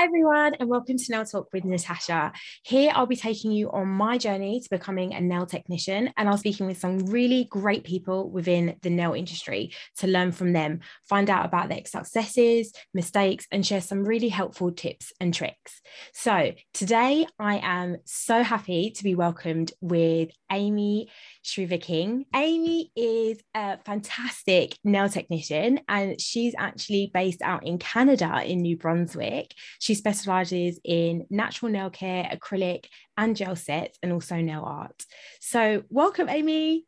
Hi, everyone, and welcome to Nail Talk with Natasha. Here, I'll be taking you on my journey to becoming a nail technician, and I'll be speaking with some really great people within the nail industry to learn from them, find out about their successes, mistakes, and share some really helpful tips and tricks. So, today, I am so happy to be welcomed with Amy Shriver King. Amy is a fantastic nail technician, and she's actually based out in Canada in New Brunswick. She specializes in natural nail care, acrylic, and gel sets, and also nail art. So, welcome, Amy.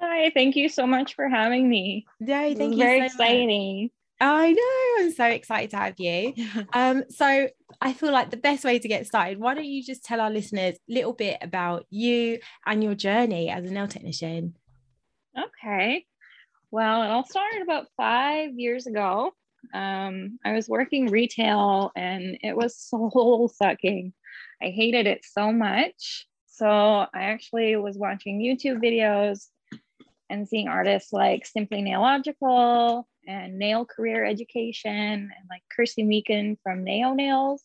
Hi, thank you so much for having me. No, thank you. Very so exciting. Much. I know. I'm so excited to have you. Um, so I feel like the best way to get started, why don't you just tell our listeners a little bit about you and your journey as a nail technician? Okay. Well, it all started about five years ago. Um, I was working retail and it was soul sucking. I hated it so much. So I actually was watching YouTube videos and seeing artists like Simply Nailogical and Nail Career Education and like Kirsty Meakin from Nao Nails.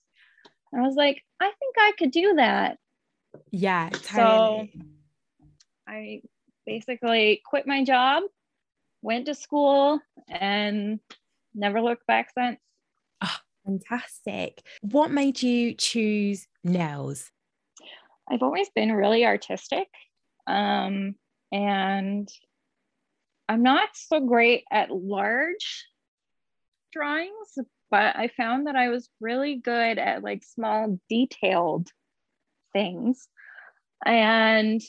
And I was like, I think I could do that. Yeah, totally. So I basically quit my job, went to school, and never looked back since. Oh, fantastic. What made you choose nails? I've always been really artistic. Um, and I'm not so great at large drawings, but I found that I was really good at like small, detailed things. And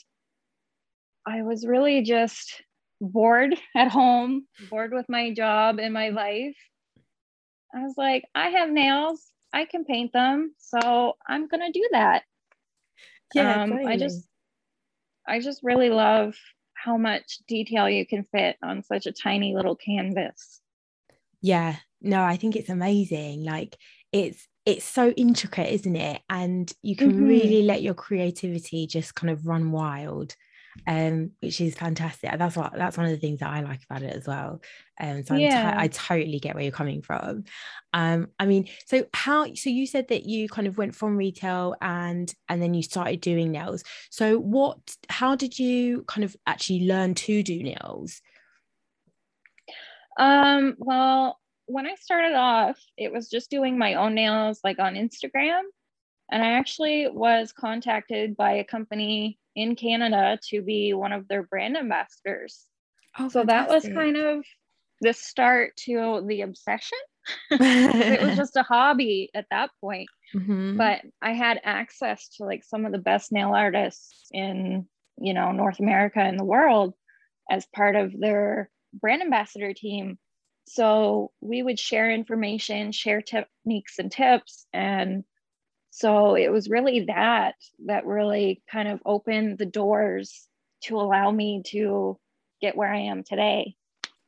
I was really just bored at home, bored with my job and my life. I was like, I have nails, I can paint them, so I'm gonna do that. Yeah, um, I just, I just really love how much detail you can fit on such a tiny little canvas. Yeah, no, I think it's amazing. Like it's it's so intricate, isn't it? And you can mm-hmm. really let your creativity just kind of run wild um, which is fantastic. That's what that's one of the things that I like about it as well. Um, so yeah. T- i totally get where you're coming from. Um, I mean, so how? So you said that you kind of went from retail and and then you started doing nails. So what? How did you kind of actually learn to do nails? Um. Well, when I started off, it was just doing my own nails, like on Instagram. And I actually was contacted by a company in Canada to be one of their brand ambassadors. Oh, so fantastic. that was kind of the start to the obsession. it was just a hobby at that point. Mm-hmm. But I had access to like some of the best nail artists in, you know, North America and the world as part of their brand ambassador team. So we would share information, share techniques and tips, and so it was really that that really kind of opened the doors to allow me to get where I am today.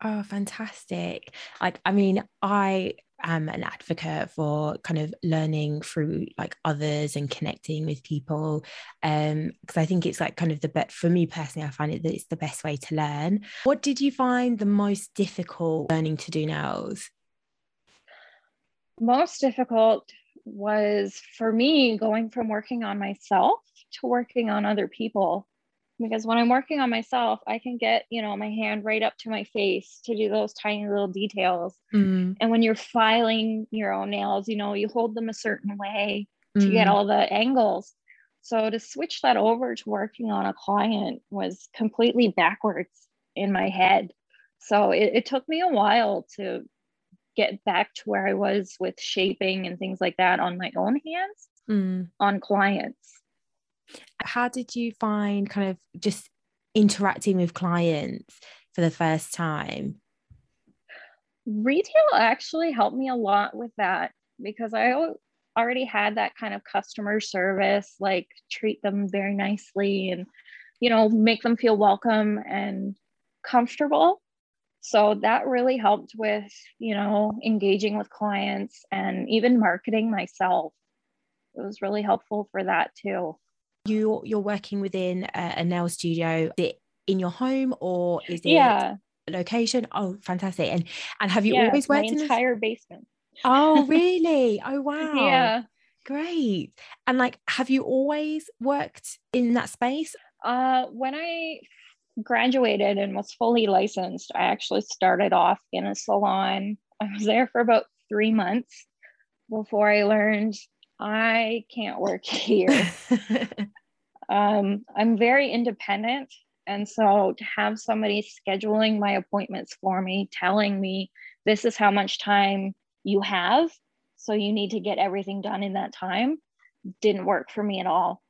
Oh, fantastic. Like, I mean, I am an advocate for kind of learning through like others and connecting with people. Um, because I think it's like kind of the best for me personally, I find it that it's the best way to learn. What did you find the most difficult learning to do nails? Most difficult was for me going from working on myself to working on other people because when i'm working on myself i can get you know my hand right up to my face to do those tiny little details mm. and when you're filing your own nails you know you hold them a certain way to get mm. all the angles so to switch that over to working on a client was completely backwards in my head so it, it took me a while to get back to where I was with shaping and things like that on my own hands mm. on clients. How did you find kind of just interacting with clients for the first time? Retail actually helped me a lot with that because I already had that kind of customer service, like treat them very nicely and, you know, make them feel welcome and comfortable so that really helped with you know engaging with clients and even marketing myself it was really helpful for that too you you're working within a, a nail studio in your home or is it yeah location oh fantastic and and have you yeah, always worked my entire basement Oh, really? Oh, wow. yeah. Great. And like, have you always worked in that space? Uh, when I graduated and was fully licensed, I actually started off in a salon. I was there for about three months before I learned I can't work here. um, I'm very independent. And so to have somebody scheduling my appointments for me, telling me this is how much time you have, so you need to get everything done in that time, didn't work for me at all.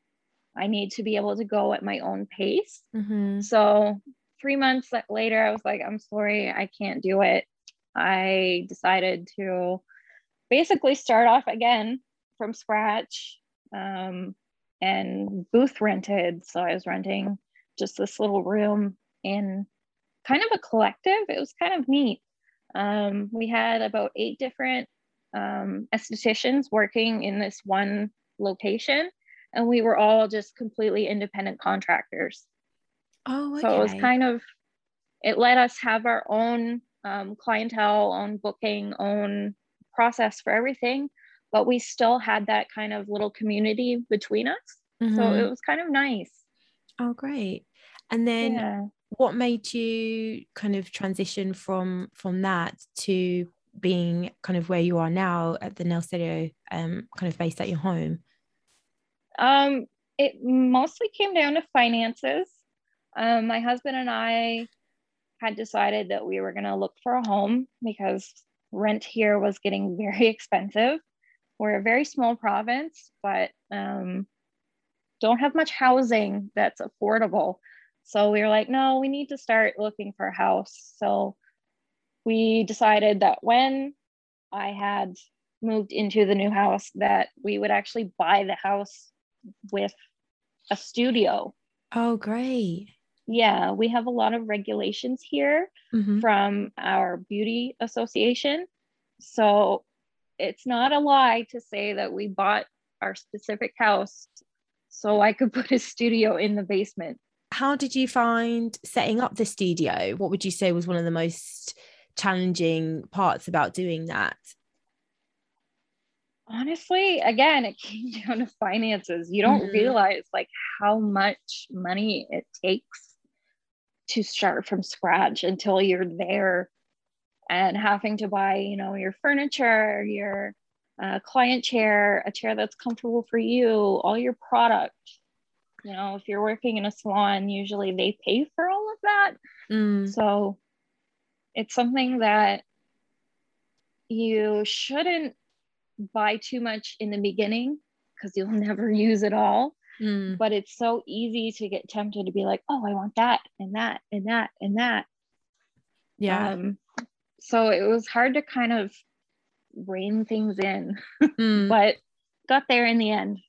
I need to be able to go at my own pace. Mm-hmm. So three months later, I was like, I'm sorry, I can't do it. I decided to basically start off again from scratch um, and booth rented. So I was renting just this little room in kind of a collective. It was kind of neat. Um, we had about eight different um, estheticians working in this one location, and we were all just completely independent contractors. Oh, okay. so it was kind of it let us have our own um, clientele, own booking, own process for everything, but we still had that kind of little community between us. Mm-hmm. So it was kind of nice. Oh, great. And then yeah. what made you kind of transition from from that to being kind of where you are now at the nail studio, um, kind of based at your home? Um, it mostly came down to finances. Um, my husband and I had decided that we were going to look for a home because rent here was getting very expensive. We're a very small province, but um, don't have much housing that's affordable. So we were like, no, we need to start looking for a house. So we decided that when I had moved into the new house, that we would actually buy the house with a studio. Oh, great. Yeah, we have a lot of regulations here mm-hmm. from our beauty association. So it's not a lie to say that we bought our specific house so I could put a studio in the basement. How did you find setting up the studio? What would you say was one of the most challenging parts about doing that? Honestly, again, it came down to finances. You don't mm-hmm. realize like how much money it takes to start from scratch until you're there and having to buy, you know, your furniture, your uh, client chair, a chair that's comfortable for you, all your product. You know, if you're working in a salon, usually they pay for all of that. Mm. So it's something that you shouldn't buy too much in the beginning because you'll never use it all. Mm. But it's so easy to get tempted to be like, oh, I want that and that and that and that. Yeah. Um, so it was hard to kind of rein things in, mm. but got there in the end.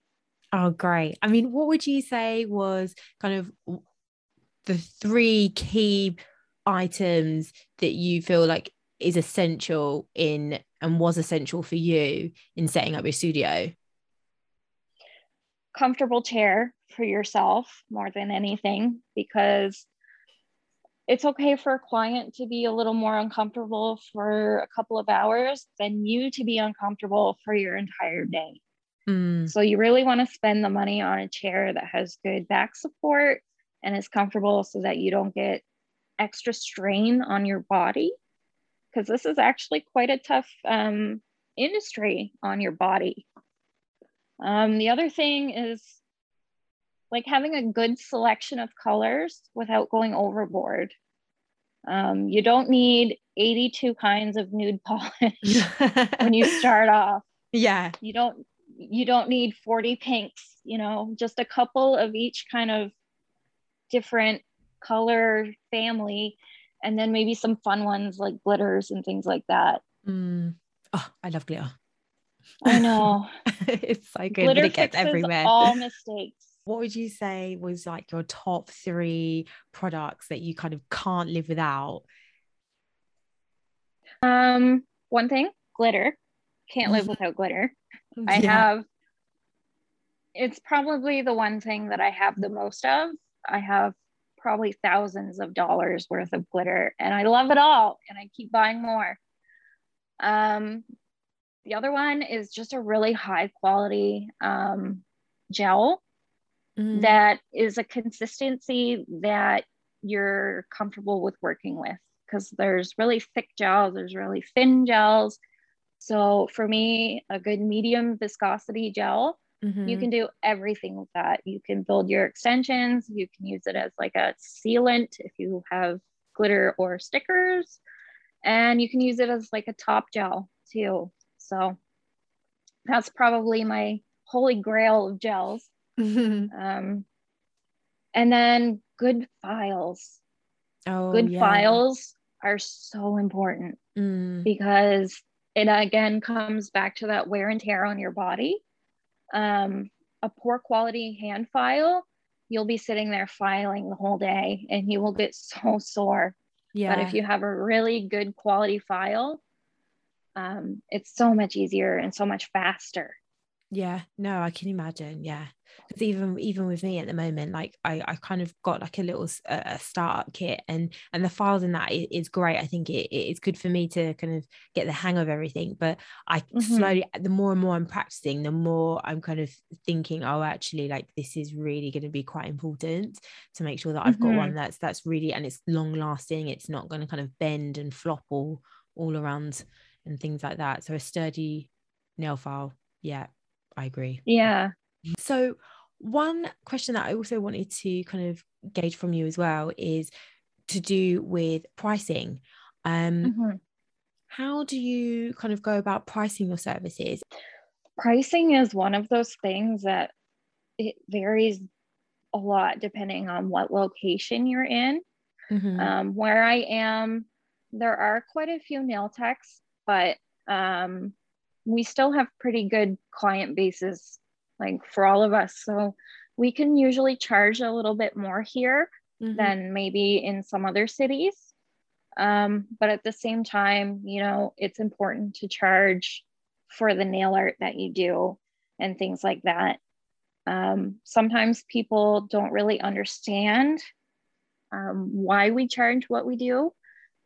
Oh, great. I mean, what would you say was kind of the three key items that you feel like is essential in and was essential for you in setting up your studio? Comfortable chair for yourself more than anything, because it's okay for a client to be a little more uncomfortable for a couple of hours than you to be uncomfortable for your entire day. Mm. So you really want to spend the money on a chair that has good back support and is comfortable so that you don't get extra strain on your body because this is actually quite a tough um, industry on your body. Um, the other thing is like having a good selection of colors without going overboard. Um, you don't need 82 kinds of nude polish when you start off. Yeah. You don't you don't need 40 pinks, you know, just a couple of each kind of different color family and then maybe some fun ones like glitters and things like that. Mm. Oh, I love glitter. I know. it's so good, glitter it gets everywhere. All mistakes what would you say was like your top three products that you kind of can't live without? Um, one thing, glitter. Can't live without glitter. I have it's probably the one thing that I have the most of. I have probably thousands of dollars worth of glitter and I love it all and I keep buying more. Um, the other one is just a really high quality um, gel mm. that is a consistency that you're comfortable with working with because there's really thick gels, there's really thin gels. So for me, a good medium viscosity gel, mm-hmm. you can do everything with that. You can build your extensions, you can use it as like a sealant if you have glitter or stickers, and you can use it as like a top gel too. So that's probably my holy grail of gels. Um, and then good files. Oh, good yeah. files are so important mm. because it again comes back to that wear and tear on your body. Um, a poor quality hand file, you'll be sitting there filing the whole day and you will get so sore. Yeah. But if you have a really good quality file, um, it's so much easier and so much faster yeah no i can imagine yeah because even even with me at the moment like i i kind of got like a little uh, a startup kit and and the files in that is, great i think it, it's good for me to kind of get the hang of everything but i mm-hmm. slowly the more and more i'm practicing the more i'm kind of thinking oh actually like this is really going to be quite important to make sure that i've mm-hmm. got one that's that's really and it's long lasting it's not going to kind of bend and flop all all around and things like that so a sturdy nail file yeah I agree. Yeah. So, one question that I also wanted to kind of gauge from you as well is to do with pricing. Um, mm-hmm. How do you kind of go about pricing your services? Pricing is one of those things that it varies a lot depending on what location you're in. Mm-hmm. Um, where I am, there are quite a few nail techs, but um, we still have pretty good client bases like for all of us. So we can usually charge a little bit more here mm-hmm. than maybe in some other cities. Um, but at the same time you know it's important to charge for the nail art that you do and things like that. Um, sometimes people don't really understand um, why we charge what we do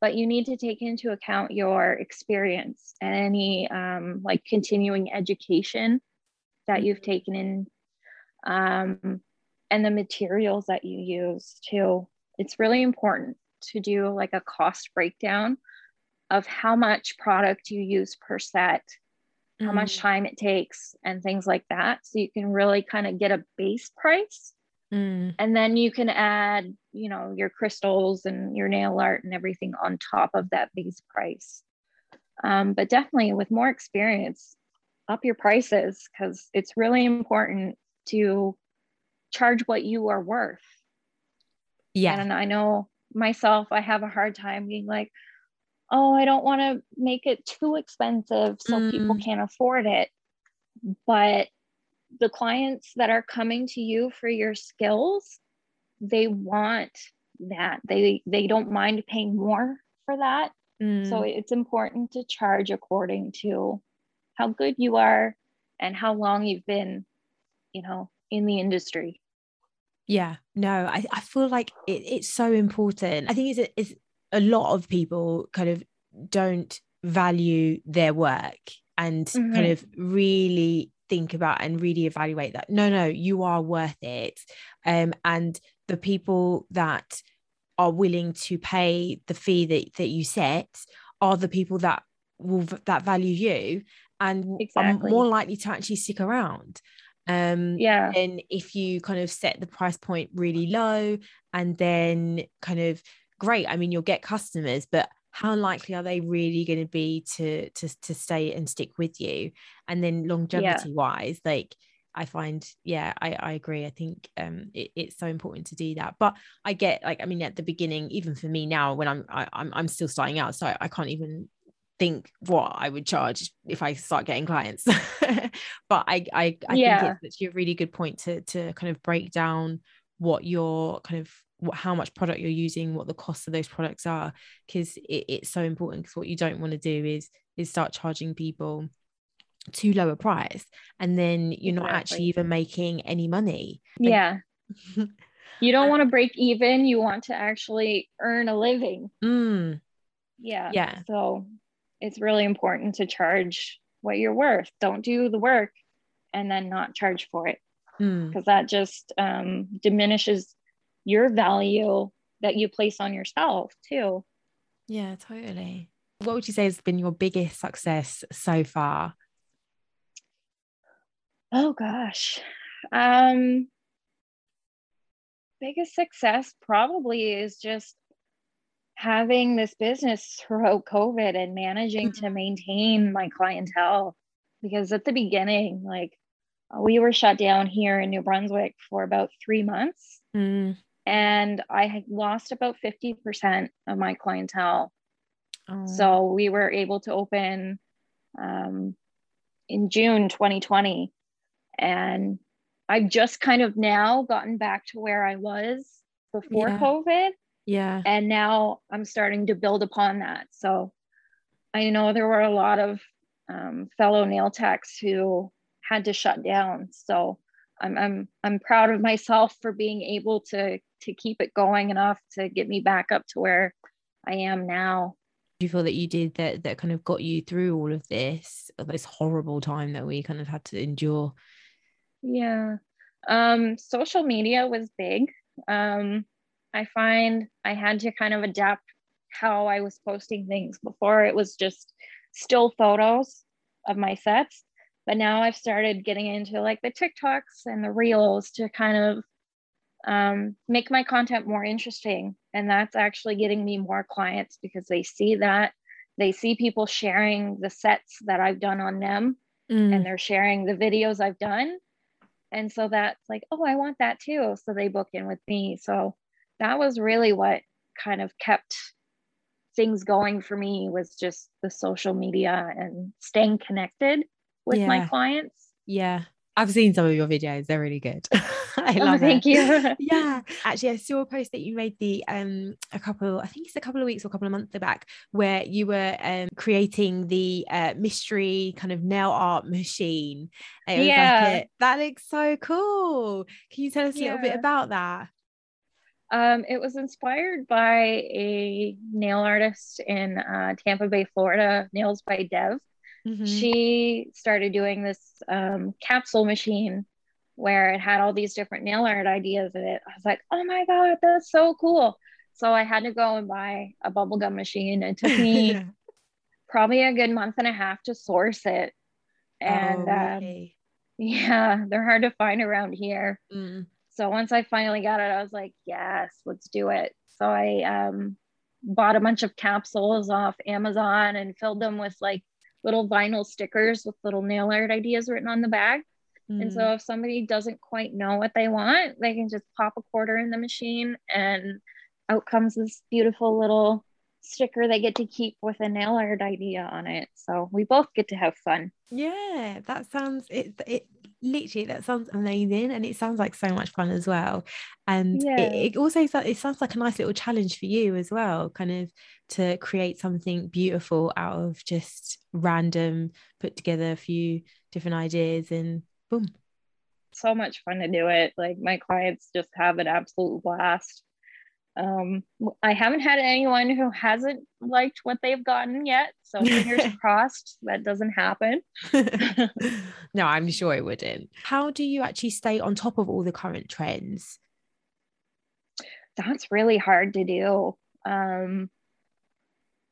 but you need to take into account your experience and any um, like continuing education that you've taken in um, and the materials that you use too. It's really important to do like a cost breakdown of how much product you use per set, mm-hmm. how much mm-hmm. time it takes, and things like that. So you can really kind of get a base price Mm. And then you can add, you know, your crystals and your nail art and everything on top of that base price. Um, but definitely with more experience, up your prices because it's really important to charge what you are worth. Yeah. And I know myself, I have a hard time being like, oh, I don't want to make it too expensive so mm. people can't afford it. But the clients that are coming to you for your skills they want that they they don't mind paying more for that mm. so it's important to charge according to how good you are and how long you've been you know in the industry. Yeah no i, I feel like it, it's so important. I think it's a, it's a lot of people kind of don't value their work and mm-hmm. kind of really think about and really evaluate that no no you are worth it. Um, and the people that are willing to pay the fee that, that you set are the people that will that value you and exactly. are more likely to actually stick around um yeah and if you kind of set the price point really low and then kind of great i mean you'll get customers but how likely are they really going to be to to to stay and stick with you and then longevity yeah. wise like I find, yeah, I, I agree. I think um, it, it's so important to do that. But I get like, I mean, at the beginning, even for me now, when I'm I, am i I'm still starting out, so I, I can't even think what I would charge if I start getting clients. but I I, I yeah. think it's, actually a really good point to to kind of break down what your kind of what, how much product you're using, what the cost of those products are, because it, it's so important. Because what you don't want to do is is start charging people too low a price, and then you're not actually even making any money. Like, yeah. you don't want to break even. You want to actually earn a living. Mm. Yeah. Yeah. So it's really important to charge what you're worth. Don't do the work and then not charge for it because Mm. that just um, diminishes your value that you place on yourself too. Yeah, totally. What would you say has been your biggest success so far? Oh gosh. Um biggest success probably is just having this business throughout COVID and managing to maintain my clientele because at the beginning like we were shut down here in New Brunswick for about 3 months Mm. and I had lost about 50% of my clientele Oh. So we were able to open um, in June 2020. And I've just kind of now gotten back to where I was before Yeah. COVID. Yeah. And now I'm starting to build upon that. So I know there were a lot of um, fellow nail techs who had to shut down. So I'm, I'm, I'm proud of myself for being able to, to keep it going enough to get me back up to where I am now. Do you feel that you did that that kind of got you through all of this, this horrible time that we kind of had to endure? Yeah. Um, social media was big. Um, I find I had to kind of adapt how I was posting things. Before it was just still photos of my sets, but now I've started getting into like the TikToks and the reels to kind of um, make my content more interesting. And that's actually getting me more clients because they see that. They see people sharing the sets that I've done on them Mm. and they're sharing the videos I've done. And so that's like, oh, I want that too. So they book in with me. So that was really what kind of kept things going for me was just the social media and staying connected with my clients. Yeah. I've seen some of your videos. They're really good. I Oh, love thank it. you. yeah actually i saw a post that you made the um a couple i think it's a couple of weeks or a couple of months back where you were um creating the uh mystery kind of nail art machine was like Yeah. a- that looks so cool can you tell us a little bit about that Um, it was inspired by a nail artist in uh, Tampa Bay, Florida, Nails by Dev. Mhm. she started doing this um, capsule machine where it had all these different nail art ideas in it. I was like, oh my God, that's so cool. So I had to go and buy a bubblegum machine. It took me Yeah. probably a good month and a half to source it. And oh, um, yeah, they're hard to find around here. Mm. So once I finally got it, I was like, yes, let's do it. So I um, bought a bunch of capsules off Amazon and filled them with like little vinyl stickers with little nail art ideas written on the bag. And Mm. so if somebody doesn't quite know what they want, they can just pop a quarter in the machine and out comes this beautiful little sticker they get to keep with a nail art idea on it. So we both get to have fun. Yeah, that sounds it it literally that sounds amazing and it sounds like so much fun as well. And Yeah. it, it also it sounds like a nice little challenge for you as well, kind of to create something beautiful out of just random put together a few different ideas and boom. so much fun to do it. Like my clients just have an absolute blast. Um, I haven't had anyone who hasn't liked what they've gotten yet. So fingers crossed that doesn't happen. no, I'm sure it wouldn't. How do you actually stay on top of all the current trends? That's really hard to do. Um,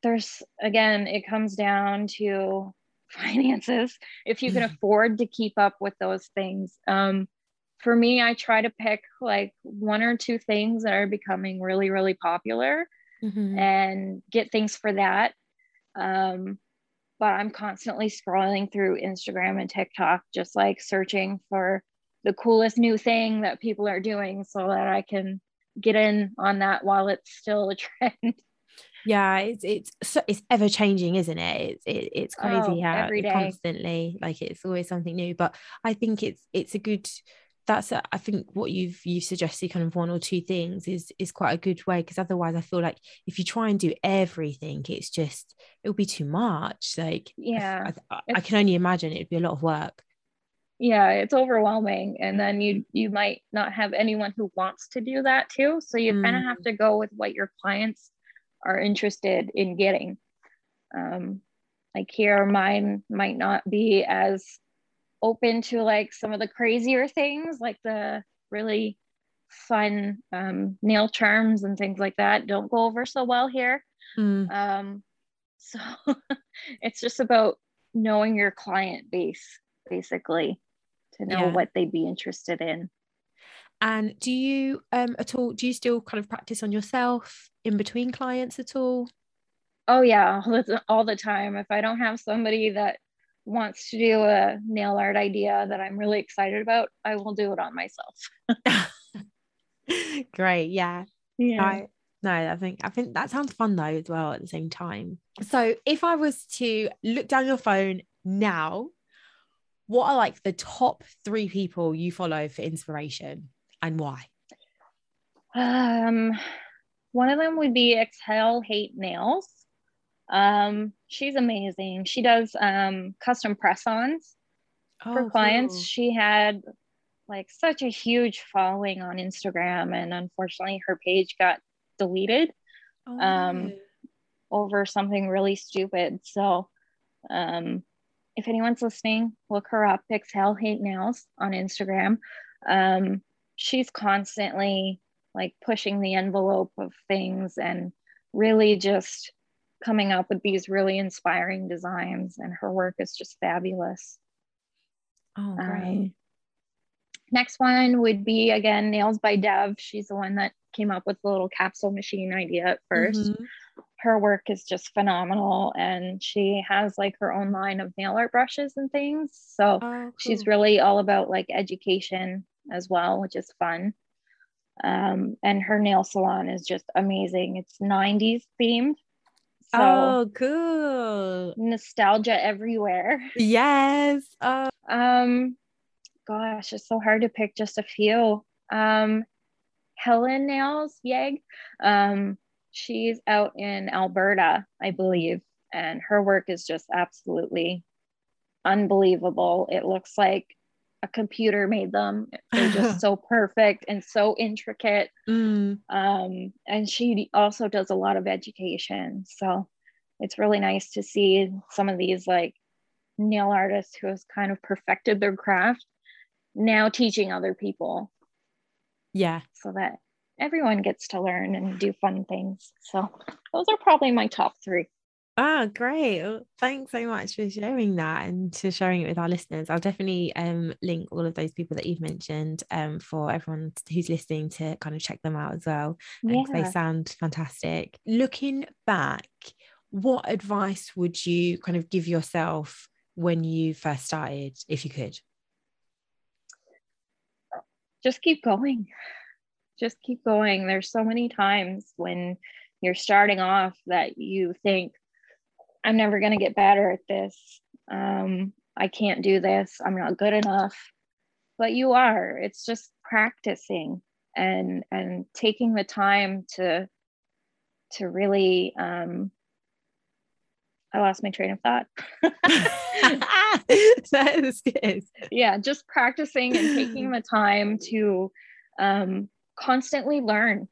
there's again, it comes down to finances. If you can afford to keep up with those things. Um, for me, I try to pick like one or two things that are becoming really, really popular Mhm. and get things for that. Um, but I'm constantly scrolling through Instagram and TikTok, just like searching for the coolest new thing that people are doing so that I can get in on that while it's still a trend. yeah it's it's it's ever changing isn't it it's it, it's crazy Oh, how every day. constantly like it's always something new but i think it's it's a good that's a, I think what you've you've suggested kind of one or two things is is quite a good way because otherwise I feel like if you try and do everything it's just it'll be too much like Yeah, I, I, I can only imagine it'd be a lot of work Yeah, it's overwhelming. And then you you might not have anyone who wants to do that too. So you kind of Mm. have to go with what your clients are interested in getting. Um, like here mine might not be as open to like some of the crazier things like the really fun um, nail charms and things like that. Don't go over so well here. Mm. um, so it's just about knowing your client base basically to know yeah. what they'd be interested in. And do you um at all do you still kind of practice on yourself in between clients at all? Oh yeah all the time. If i don't have somebody that wants to do a nail art idea that i'm really excited about i will do it on myself. Great yeah. Yeah. No i think i think that sounds fun though as well at the same time. So if i was to look down your phone now what are like the top three people you follow for inspiration and why? Um one of them would be exhale hate nails um, she's amazing. She does um, custom press ons oh, for clients. Cool. She had like such a huge following on Instagram, and unfortunately, her page got deleted oh, um, over something really stupid. So, um, if anyone's listening, look her up, Exhale Hate Nails on Instagram. Um, she's constantly like pushing the envelope of things and really just coming up with these really inspiring designs, and her work is just fabulous. Oh, great. Um, next one would be again Nails by Dev. She's the one that came up with the little capsule machine idea at 1st mm-hmm. Her work is just phenomenal, and she has like her own line of nail art brushes and things. So oh, cool. she's really all about like education as well, which is fun. Um, and her nail salon is just amazing. It's 90s themed. So oh, cool. Nostalgia everywhere. Yes. Oh. Um, gosh, it's so hard to pick just a few. Um, Helen Nails Yeg. Um, she's out in Alberta, I believe, and her work is just absolutely unbelievable. It looks like a computer made them. They're just so perfect and so intricate. Mm. Um, and she also does a lot of education. So it's really nice to see some of these like nail artists who has kind of perfected their craft now teaching other people. Yeah. So that everyone gets to learn and do fun things. So those are probably my top three. Ah, great. Well, thanks so much for sharing that and to sharing it with our listeners. I'll definitely um, link all of those people that you've mentioned um, for everyone who's listening to kind of check them out as well. Yeah. They sound fantastic. Looking back, what advice would you kind of give yourself when you first started, if you could? Just keep going. Just keep going. There's so many times when you're starting off that you think, I'm never going to get better at this. Um, I can't do this. I'm not good enough. But you are. It's just practicing and and taking the time to to really um, I lost my train of thought. that is good. Yeah, just practicing and taking the time to um, constantly learn.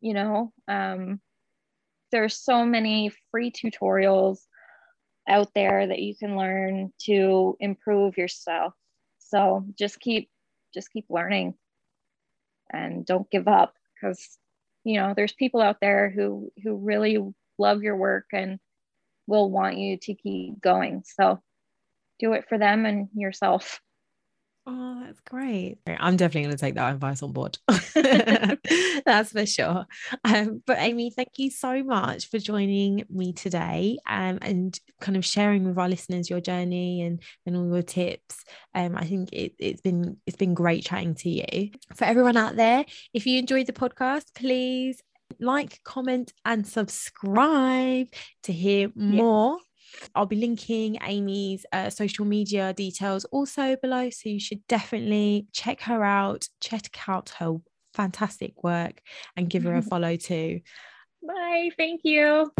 You know, um, there's so many free tutorials out there that you can learn to improve yourself. So just keep just keep learning and don't give up because you know there's people out there who who really love your work and will want you to keep going. So do it for them and yourself Oh, that's great. I'm definitely going to take that advice on board. that's for sure. Um, but Amy, thank you so much for joining me today um, and kind of sharing with our listeners your journey and, and all your tips. Um, I think it, it's been it's been great chatting to you. For everyone out there, if you enjoyed the podcast, please like, comment, and subscribe to hear more. Yeah I'll be linking Amy's uh, social media details also below. So you should definitely check her out, check out her fantastic work, and give her a follow too. Bye. Thank you.